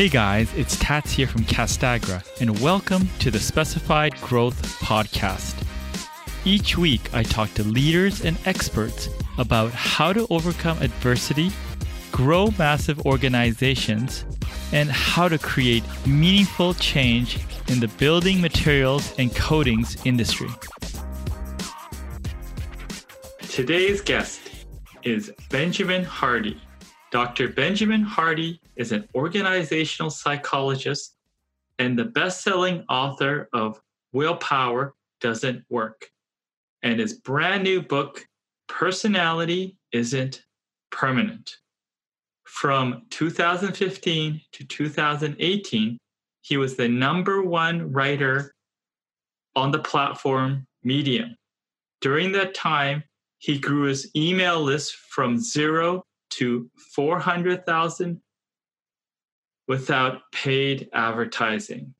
Hey guys, it's Tats here from Castagra, and welcome to the Specify Growth Podcast. Each week, I talk to leaders and experts about how to overcome adversity, grow massive organizations, and how to create meaningful change in the building materials and coatings industry. Today's guest is Benjamin Hardy. Dr. Benjamin Hardy is an organizational psychologist and the best selling author of Willpower Doesn't Work. And his brand new book, Personality Isn't Permanent. From 2015 to 2018, he was the number one writer on the platform Medium. During that time, he grew his email list from zero to 400,000 without paid advertising.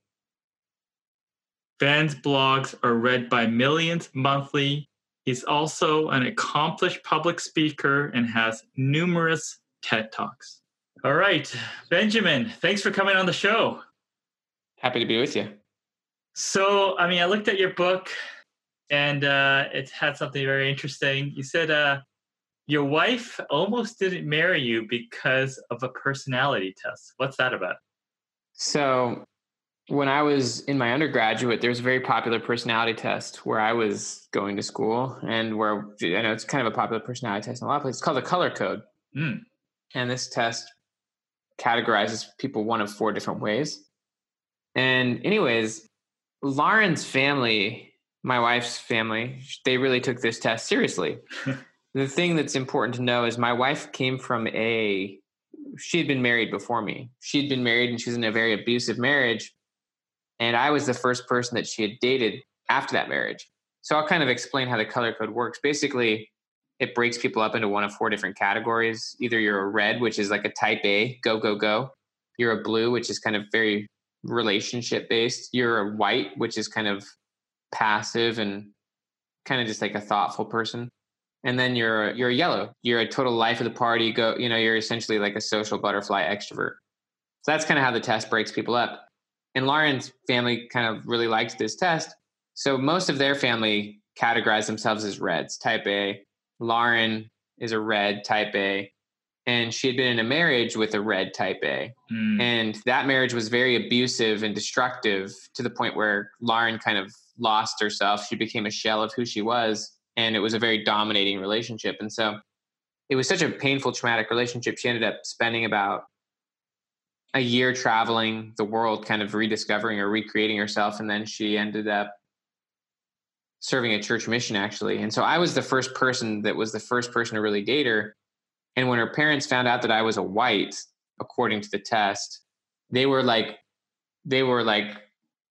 Ben's blogs are read by millions monthly. He's also an accomplished public speaker and has numerous TED Talks. All right, Benjamin, thanks for coming on the show. Happy to be with you. So, I mean, I looked at your book and uh, it had something very interesting. You said uh, your wife almost didn't marry you because of a personality test. What's that about? So, when I was in my undergraduate, there was a very popular personality test where I was going to school, and where I know it's kind of a popular personality test in a lot of places. It's called the Color Code, mm. and this test categorizes people one of four different ways. And, anyways, Lauren's family, my wife's family, they really took this test seriously. the thing that's important to know is my wife came from a she had been married before me. She'd been married and she was in a very abusive marriage. And I was the first person that she had dated after that marriage. So I'll kind of explain how the color code works. Basically, it breaks people up into one of four different categories. Either you're a red, which is like a type A, go, go, go. You're a blue, which is kind of very relationship based. You're a white, which is kind of passive and kind of just like a thoughtful person and then you're you're a yellow. You're a total life of the party. Go you know you're essentially like a social butterfly extrovert. So that's kind of how the test breaks people up. And lauren's family kind of really liked this test. So most of their family categorize themselves as reds. Type a. Lauren is a red type a. And she had been in a marriage with a red type a. Mm. and that marriage was very abusive and destructive to the point where lauren kind of lost herself. She became a shell of who she was and it was a very dominating relationship. And so it was such a painful traumatic relationship. She ended up spending about a year traveling the world kind of rediscovering or recreating herself and then she ended up serving a church mission actually. And so i was the first person that was the first person to really date her. And when her parents found out that i was a white according to the test they were like they were like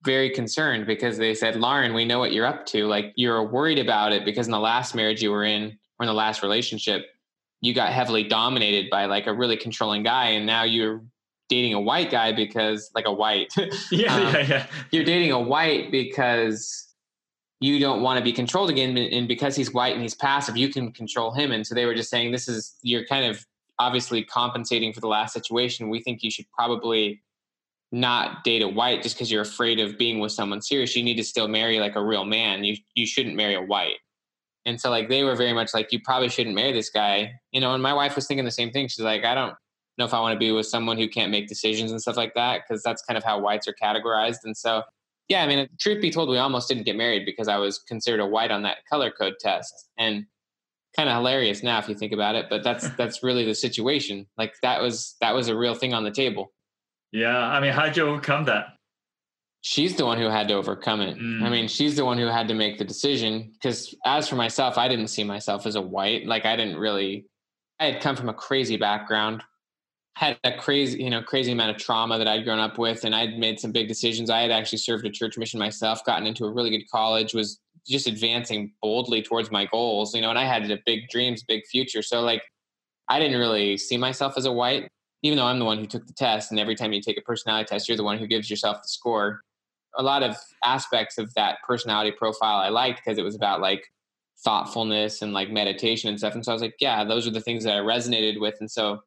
very concerned because they said, Lauren, we know what you're up to. Like you're worried about it because in the last marriage you were in or in the last relationship, you got heavily dominated by like a really controlling guy. And now you're dating a white guy because like a white. yeah, um, yeah, yeah. You're dating a white because you don't want to be controlled again. And because he's white and he's passive, you can control him. And so they were just saying, this is, you're kind of obviously compensating for the last situation. We think you should probably not date a white just because you're afraid of being with someone serious. You need to still marry like a real man. You you shouldn't marry a white. And so like they were very much like you probably shouldn't marry this guy. You know, and my wife was thinking the same thing. She's like, I don't know if I want to be with someone who can't make decisions and stuff like that because that's kind of how whites are categorized. And so yeah, I mean, truth be told, we almost didn't get married because I was considered a white on that color code test. And kind of hilarious now if you think about it, but that's that's really the situation. Like that was that was a real thing on the table. Yeah. I mean, how'd you overcome that? She's the one who had to overcome it. Mm. I mean, she's the one who had to make the decision. Because as for myself, I didn't see myself as a white. Like, I didn't really, I had come from a crazy background, had a crazy, you know, crazy amount of trauma that I'd grown up with. And I'd made some big decisions. I had actually served a church mission myself, gotten into a really good college, was just advancing boldly towards my goals, you know, and I had a big dreams, big future. So, like, I didn't really see myself as a white even though I'm the one who took the test, and every time you take a personality test, you're the one who gives yourself the score. A lot of aspects of that personality profile I liked because it was about like thoughtfulness and like meditation and stuff. And so I was like, yeah, those are the things that I resonated with. And so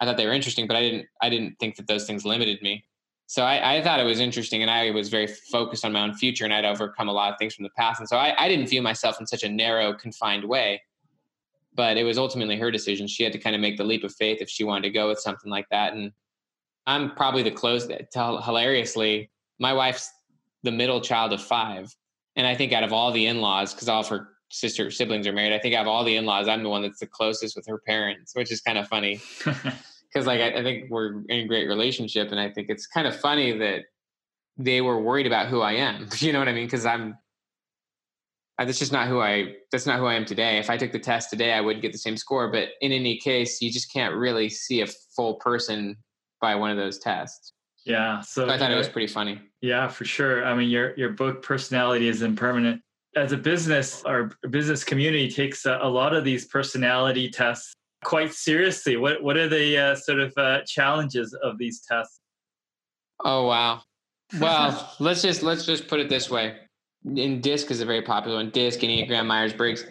I thought they were interesting, but I didn't I didn't think that those things limited me. So I, I, thought it was interesting, and I was very focused on my own future, and I'd overcome a lot of things from the past, and so I, I didn't view myself in such a narrow, confined way. But it was ultimately her decision. She had to kind of make the leap of faith if she wanted to go with something like that. And I'm probably the closest. Hilariously, my wife's the middle child of five, and I think out of all the in-laws, because all of her sister siblings are married, I think out of all the in-laws, I'm the one that's the closest with her parents, which is kind of funny. because like I, I, think we're in a great relationship, and I think it's kind of funny that they were worried about who I am. You know what I mean? Because I'm that's just not who I that's not who I am today. If I took the test today, I wouldn't get the same score. But in any case, you just can't really see a full person by one of those tests. Yeah. So, so I thought it was pretty funny. Yeah, for sure. I mean, your your book personality is impermanent. As a business, our business community takes a, a lot of these personality tests quite seriously. What what are the uh, sort of uh, challenges of these tests? Oh wow. Well, let's just let's just put it this way. In DISC is a very popular one. DISC, Enneagram, Myers Briggs.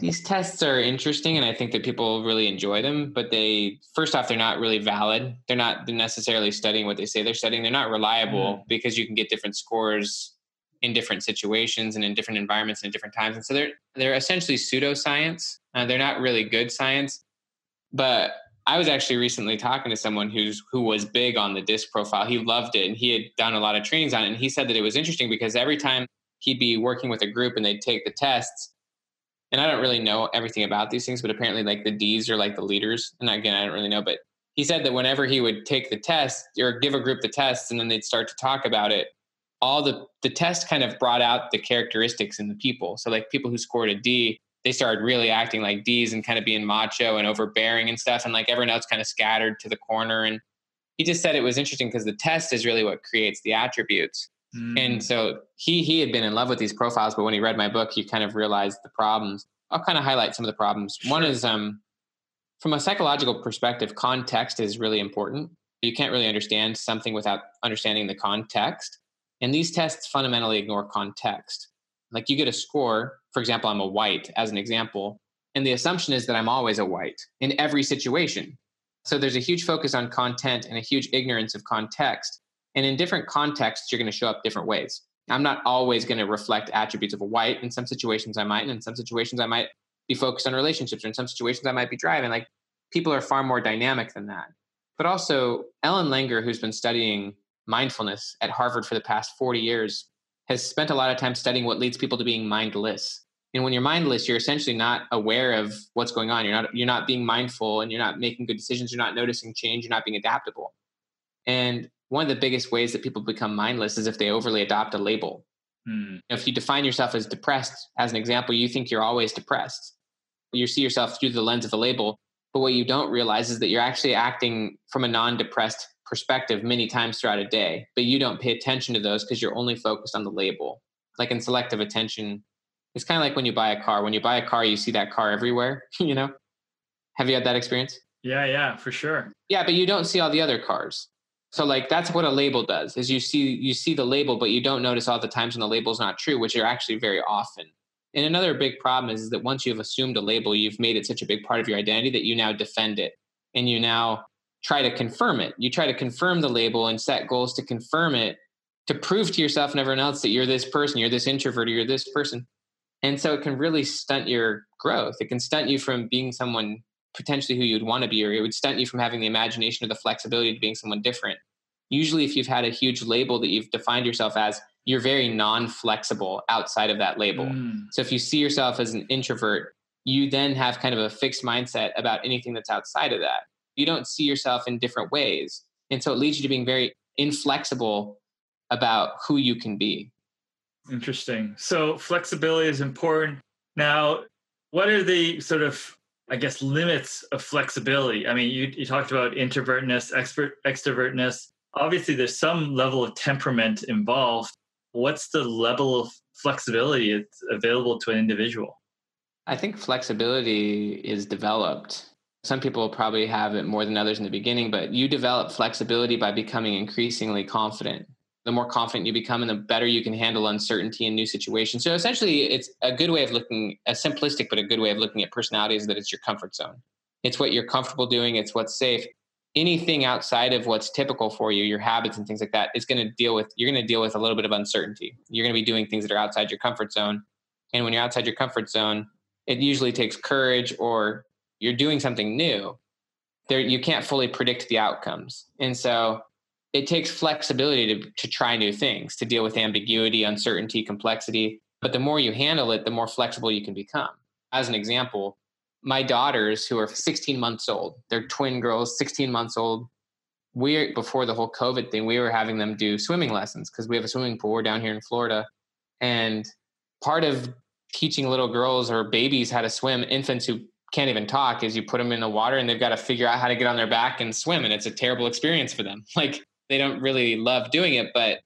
These tests are interesting, and I think that people really enjoy them. But they, first off, they're not really valid. They're not necessarily studying what they say they're studying. They're not reliable mm. because you can get different scores in different situations and in different environments and different times. And so they're they're essentially pseudoscience. Uh, they're not really good science. But I was actually recently talking to someone who's who was big on the disc profile. He loved it and he had done a lot of trainings on it. And he said that it was interesting because every time he'd be working with a group and they'd take the tests, and I don't really know everything about these things, but apparently like the D's are like the leaders. And again, I don't really know, but he said that whenever he would take the test or give a group the tests and then they'd start to talk about it, all the the test kind of brought out the characteristics in the people. So like people who scored a D, they started really acting like D's and kind of being macho and overbearing and stuff. And like everyone else kind of scattered to the corner. And he just said it was interesting because the test is really what creates the attributes. Mm. And so he he had been in love with these profiles, but when he read my book, he kind of realized the problems. I'll kind of highlight some of the problems. Sure. One is um, from a psychological perspective, context is really important. You can't really understand something without understanding the context. And these tests fundamentally ignore context. Like you get a score, for example, I'm a white as an example, and the assumption is that I'm always a white in every situation. So there's a huge focus on content and a huge ignorance of context. And in different contexts, you're going to show up different ways. I'm not always going to reflect attributes of a white. In some situations, I might, and in some situations, I might be focused on relationships, or in some situations, I might be driving. Like people are far more dynamic than that. But also, Ellen Langer, who's been studying mindfulness at Harvard for the past 40 years, has spent a lot of time studying what leads people to being mindless. And when you're mindless, you're essentially not aware of what's going on. You're not you're not being mindful and you're not making good decisions. You're not noticing change. You're not being adaptable. And one of the biggest ways that people become mindless is if they overly adopt a label. Hmm. If you define yourself as depressed, as an example, you think you're always depressed. You see yourself through the lens of a label. But what you don't realize is that you're actually acting from a non depressed perspective many times throughout a day, but you don't pay attention to those because you're only focused on the label. Like in selective attention, it's kind of like when you buy a car. When you buy a car, you see that car everywhere, you know? Have you had that experience? Yeah, yeah, for sure. Yeah, but you don't see all the other cars. So like that's what a label does is you see you see the label, but you don't notice all the times when the label's not true, which are actually very often. And another big problem is, is that once you've assumed a label, you've made it such a big part of your identity that you now defend it. And you now try to confirm it. You try to confirm the label and set goals to confirm it to prove to yourself and everyone else that you're this person, you're this introvert, or you're this person. And so it can really stunt your growth. It can stunt you from being someone potentially who you'd want to be, or it would stunt you from having the imagination or the flexibility to being someone different. Usually, if you've had a huge label that you've defined yourself as, you're very non flexible outside of that label. Mm. So if you see yourself as an introvert, you then have kind of a fixed mindset about anything that's outside of that you don't see yourself in different ways. And so it leads you to being very inflexible about who you can be. Interesting. So flexibility is important. Now, what are the sort of, I guess, limits of flexibility? I mean, you, you talked about introvertness, expert, extrovertness. Obviously, there's some level of temperament involved. What's the level of flexibility that's available to an individual? I think flexibility is developed some people probably have it more than others in the beginning, but you develop flexibility by becoming increasingly confident. The more confident you become and the better you can handle uncertainty in new situations. So essentially, it's a good way of looking, a simplistic but a good way of looking at personality is that it's your comfort zone. It's what you're comfortable doing, it's what's safe. anything outside of what's typical for you, your habits and things like that, is going to deal with, you're going to deal with a little bit of uncertainty. You're going to be doing things that are outside your comfort zone. And when you're outside your comfort zone, it usually takes courage or you're doing something new. There, you can't fully predict the outcomes. And so it takes flexibility to, to try new things, to deal with ambiguity, uncertainty, complexity. But the more you handle it, the more flexible you can become. As an example, my daughters who are 16 months old they're twin girls 16 months old we before the whole covid thing we were having them do swimming lessons because we have a swimming pool down here in florida and part of teaching little girls or babies how to swim infants who can't even talk is you put them in the water and they've got to figure out how to get on their back and swim and it's a terrible experience for them like they don't really love doing it but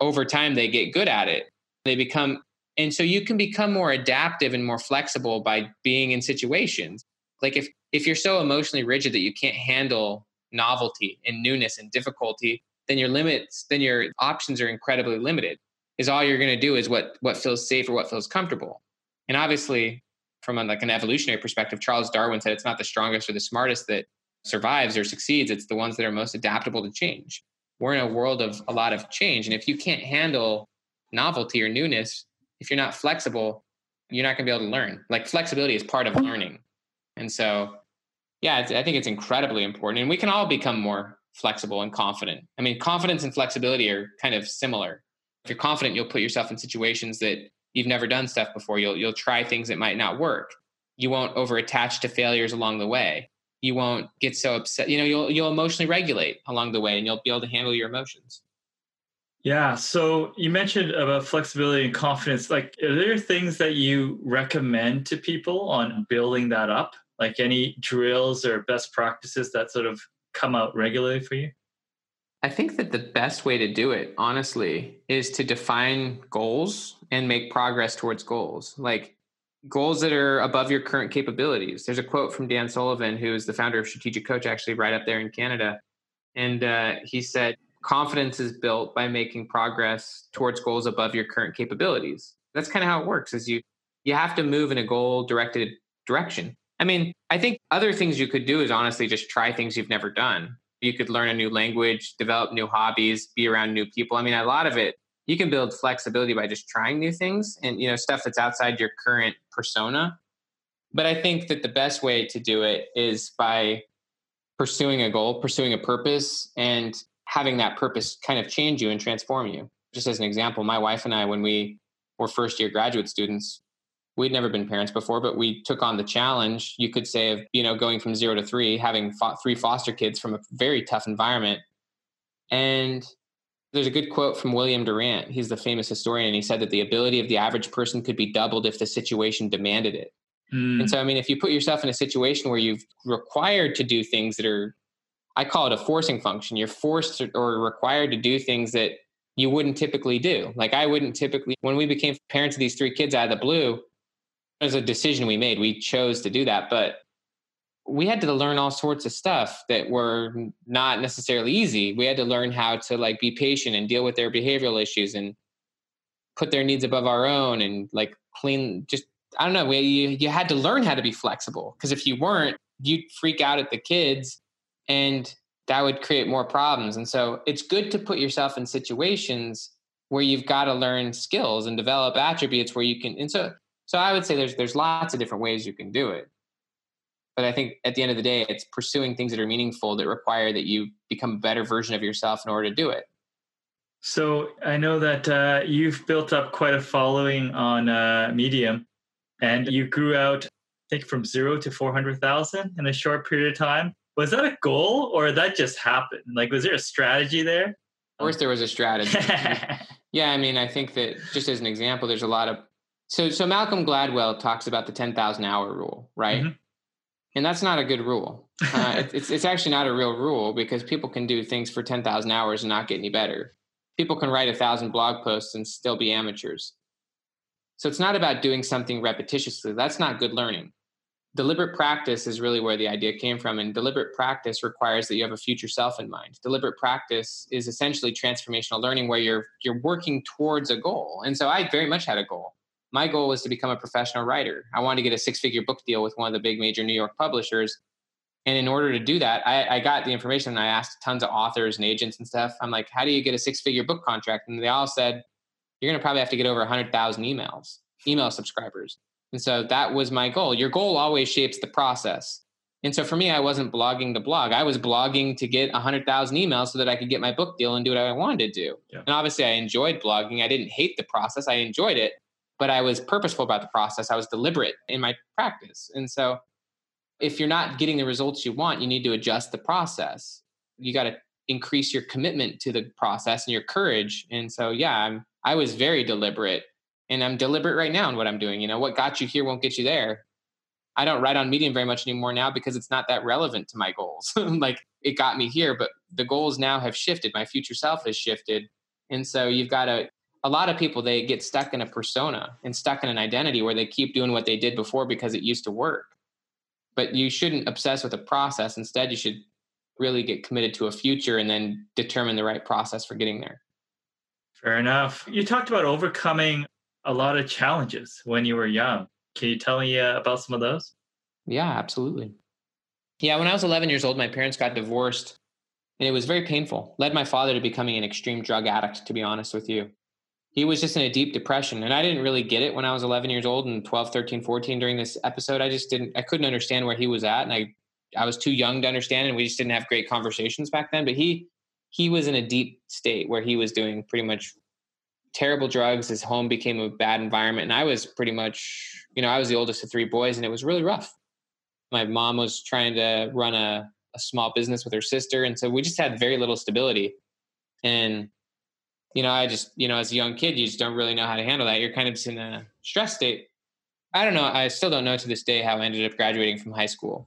over time they get good at it they become and so you can become more adaptive and more flexible by being in situations. Like if if you're so emotionally rigid that you can't handle novelty and newness and difficulty, then your limits, then your options are incredibly limited. Is all you're going to do is what what feels safe or what feels comfortable. And obviously, from a, like an evolutionary perspective, Charles Darwin said it's not the strongest or the smartest that survives or succeeds. It's the ones that are most adaptable to change. We're in a world of a lot of change, and if you can't handle novelty or newness, if you're not flexible, you're not going to be able to learn. Like flexibility is part of learning. And so, yeah, I think it's incredibly important. And we can all become more flexible and confident. I mean, confidence and flexibility are kind of similar. If you're confident, you'll put yourself in situations that you've never done stuff before. You'll you'll try things that might not work. You won't over attach to failures along the way. You won't get so upset. You know, you'll you'll emotionally regulate along the way and you'll be able to handle your emotions. Yeah. So you mentioned about flexibility and confidence. Like, are there things that you recommend to people on building that up? Like any drills or best practices that sort of come out regularly for you? I think that the best way to do it, honestly, is to define goals and make progress towards goals. Like goals that are above your current capabilities. There's a quote from Dan Sullivan, who is the founder of Strategic Coach, actually, right up there in Canada. And uh, he said, confidence is built by making progress towards goals above your current capabilities that's kind of how it works is you you have to move in a goal directed direction i mean i think other things you could do is honestly just try things you've never done you could learn a new language develop new hobbies be around new people i mean a lot of it you can build flexibility by just trying new things and you know stuff that's outside your current persona but i think that the best way to do it is by pursuing a goal pursuing a purpose and having that purpose kind of change you and transform you. Just as an example, my wife and I, when we were first year graduate students, we'd never been parents before, but we took on the challenge, you could say, of, you know, going from zero to three, having three foster kids from a very tough environment. And there's a good quote from William Durant. He's the famous historian. And he said that the ability of the average person could be doubled if the situation demanded it. Mm. And so, I mean, if you put yourself in a situation where you've required to do things that are I call it a forcing function. You're forced or required to do things that you wouldn't typically do. Like I wouldn't typically, when we became parents of these three kids out of the blue, it was a decision we made. We chose to do that, but we had to learn all sorts of stuff that were not necessarily easy. We had to learn how to like be patient and deal with their behavioral issues and put their needs above our own and like clean just I don't know, you you had to learn how to be flexible because if you weren't, you'd freak out at the kids and that would create more problems. And so it's good to put yourself in situations where you've got to learn skills and develop attributes where you can. And so, so I would say there's there's lots of different ways you can do it. But I think at the end of the day, it's pursuing things that are meaningful that require that you become a better version of yourself in order to do it. So I know that uh, you've built up quite a following on uh, Medium, and you grew out, I think, from zero to four hundred thousand in a short period of time was that a goal or that just happened? Like, was there a strategy there? Of course, there was a strategy. yeah, I mean, I think that just as an example, there's a lot of so so Malcolm Gladwell talks about the ten thousand hour rule, right? Mm-hmm. And that's not a good rule. Uh, it's it's actually not a real rule because people can do things for ten thousand hours and not get any better. People can write a thousand blog posts and still be amateurs. So it's not about doing something repetitiously. That's not good learning deliberate practice is really where the idea came from and deliberate practice requires that you have a future self in mind deliberate practice is essentially transformational learning where you're you're working towards a goal and so i very much had a goal my goal was to become a professional writer i wanted to get a six figure book deal with one of the big major new york publishers And in order to do that, I, I got the information and I asked tons of authors and agents and stuff. I'm like, how do you get a six figure book contract? And they all said, you're going to probably have to get over 100,000 emails, email subscribers. And so that was my goal. Your goal always shapes the process. And so for me, I wasn't blogging the blog. I was blogging to get 100,000 emails so that I could get my book deal and do what I wanted to do. Yeah. And obviously, I enjoyed blogging. I didn't hate the process, I enjoyed it, but I was purposeful about the process. I was deliberate in my practice. And so if you're not getting the results you want, you need to adjust the process. You got to increase your commitment to the process and your courage. And so, yeah, I'm, I was very deliberate and I'm deliberate right now in what I'm doing. You know, what got you here won't get you there. I don't write on Medium very much anymore now because it's not that relevant to my goals. like it got me here, but the goals now have shifted. My future self has shifted. And so you've got to, a lot of people, they get stuck in a persona and stuck in an identity where they keep doing what they did before because it used to work but you shouldn't obsess with a process. Instead, you should really get committed to a future and then determine the right process for getting there. Fair enough. You talked about overcoming a lot of challenges when you were young. Can you tell me uh, about some of those? Yeah, absolutely. Yeah, when I was 11 years old, my parents got divorced and it was very painful. Led my father to becoming an extreme drug addict, to be honest with you he was just in a deep depression and i didn't really get it when i was 11 years old and 12 13 14 during this episode. I just didn't i couldn't understand where he was at and i i was too young to understand and we just didn't have great conversations back then. But he he was in a deep state where he was doing pretty much terrible drugs. His home became a bad environment and i was pretty much you know i was the oldest of three boys and it was really rough. My mom was trying to run a, a small business with her sister and so we just had very little stability. And you know, I just, you know, as a young kid, you just don't really know how to handle that. You're kind of just in a stress state. I don't know. I still don't know to this day how I ended up graduating from high school,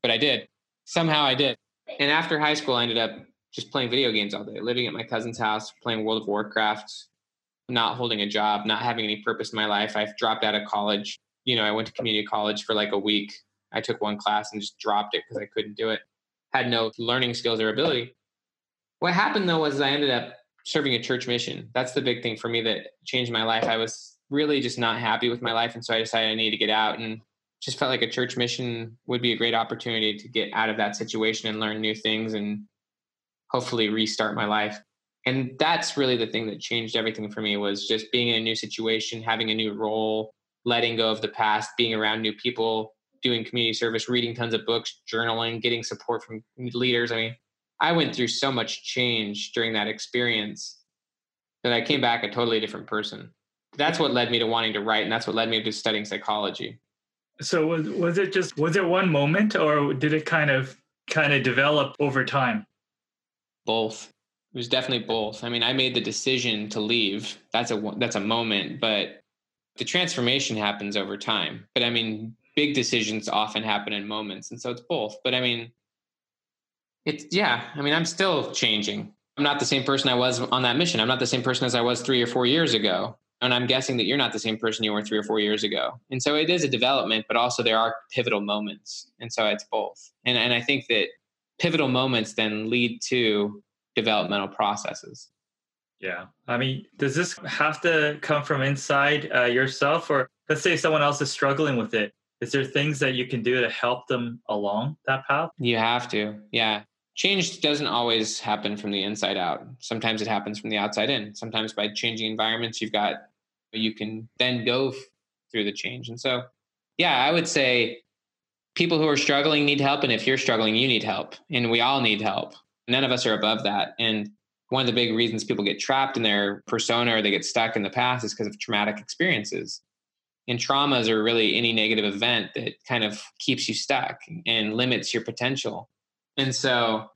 but I did. Somehow I did. And after high school, I ended up just playing video games all day, living at my cousin's house, playing World of Warcraft, not holding a job, not having any purpose in my life. I've dropped out of college. You know, I went to community college for like a week. I took one class and just dropped it because I couldn't do it. Had no learning skills or ability. What happened though was I ended up serving a church mission. That's the big thing for me that changed my life. I was really just not happy with my life. And so I decided I needed to get out and just felt like a church mission would be a great opportunity to get out of that situation and learn new things and hopefully restart my life. And that's really the thing that changed everything for me was just being in a new situation, having a new role, letting go of the past, being around new people, doing community service, reading tons of books, journaling, getting support from leaders. I mean, I went through so much change during that experience that I came back a totally different person. That's what led me to wanting to write, and that's what led me to studying psychology. So was was it just was it one moment, or did it kind of kind of develop over time? Both. It was definitely both. I mean, I made the decision to leave. That's a that's a moment, but the transformation happens over time. But I mean, big decisions often happen in moments, and so it's both. But I mean, it's yeah. I mean, I'm still changing. I'm not the same person I was on that mission. I'm not the same person as I was three or four years ago. And I'm guessing that you're not the same person you were three or four years ago. And so it is a development, but also there are pivotal moments. And so it's both. And and I think that pivotal moments then lead to developmental processes. Yeah. I mean, does this have to come from inside uh, yourself? Or let's say someone else is struggling with it. Is there things that you can do to help them along that path? You have to. Yeah change doesn't always happen from the inside out. Sometimes it happens from the outside in. Sometimes by changing environments, you've got you can then go through the change. And so, yeah, I would say people who are struggling need help, and if you're struggling, you need help, and we all need help. None of us are above that. And one of the big reasons people get trapped in their persona or they get stuck in the past is because of traumatic experiences. And traumas are really any negative event that kind of keeps you stuck and limits your potential. And so,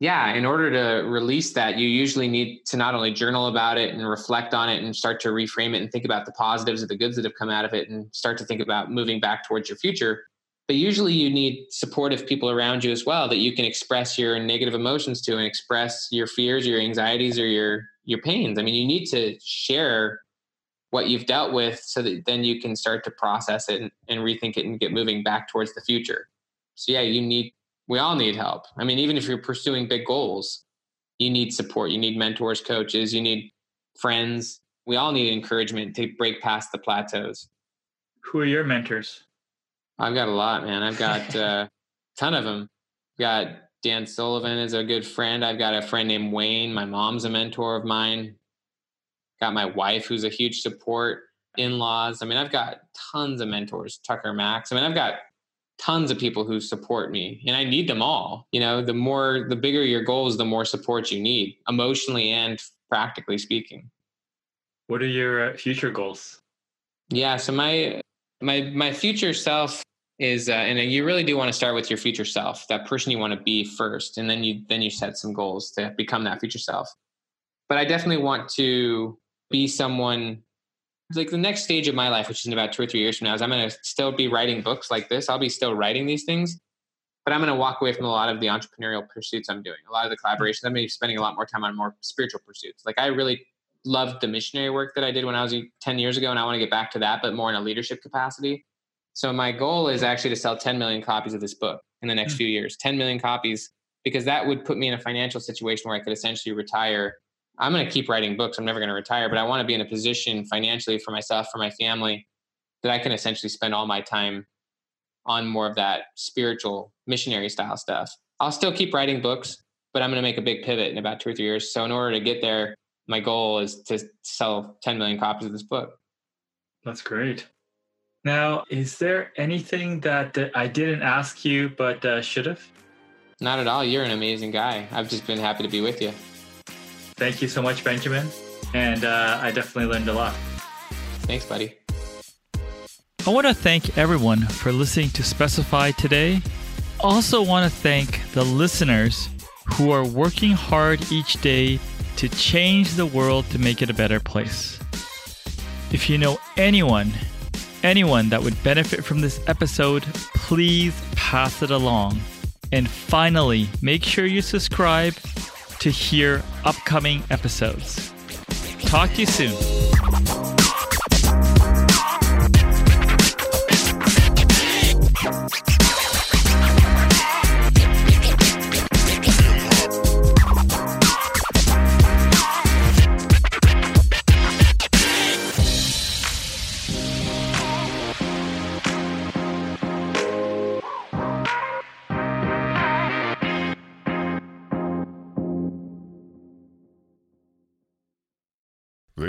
yeah, in order to release that, you usually need to not only journal about it and reflect on it and start to reframe it and think about the positives or the goods that have come out of it and start to think about moving back towards your future. But usually you need supportive people around you as well that you can express your negative emotions to and express your fears, your anxieties, or your your pains. I mean, you need to share what you've dealt with so that then you can start to process it and, and rethink it and get moving back towards the future. So yeah, you need we all need help. I mean, even if you're pursuing big goals, you need support. You need mentors, coaches, you need friends. We all need encouragement to break past the plateaus. Who are your mentors? I've got a lot, man. I've got a uh, ton of them. Got Dan Sullivan is a good friend. I've got a friend named Wayne. My mom's a mentor of mine. Got my wife, who's a huge support. In laws. I mean, I've got tons of mentors. Tucker Max. I mean, I've got tons of people who support me, and I need them all. You know, the more, the bigger your goals, the more support you need, emotionally and practically speaking. What are your uh, future goals? Yeah. So my my my future self is uh, and you really do want to start with your future self that person you want to be first and then you then you set some goals to become that future self but i definitely want to be someone like the next stage of my life which is in about two or three years from now is i'm going to still be writing books like this i'll be still writing these things but i'm going to walk away from a lot of the entrepreneurial pursuits i'm doing a lot of the collaborations i'm going to be spending a lot more time on more spiritual pursuits like i really loved the missionary work that i did when i was 10 years ago and i want to get back to that but more in a leadership capacity so my goal is actually to sell 10 million copies of this book in the next mm-hmm. few years, 10 million copies, because that would put me in a financial situation where I could essentially retire. I'm going to keep writing books. I'm never going to retire, but I want to be in a position financially for myself, for my family, that I can essentially spend all my time on more of that spiritual missionary style stuff. I'll still keep writing books, but I'm going to make a big pivot in about two or three years. So in order to get there, my goal is to sell 10 million copies of this book. That's great. Now, is there anything that uh, I didn't ask you but uh, should have? Not at all. You're an amazing guy. I've just been happy to be with you. Thank you so much, Benjamin. And uh, I definitely learned a lot. Thanks, buddy. I want to thank everyone for listening to Specify today. Also, want to thank the listeners who are working hard each day to change the world to make it a better place. If you know anyone anyone that would benefit from this episode, please pass it along. And finally, make sure you subscribe to hear upcoming episodes. Talk to you soon.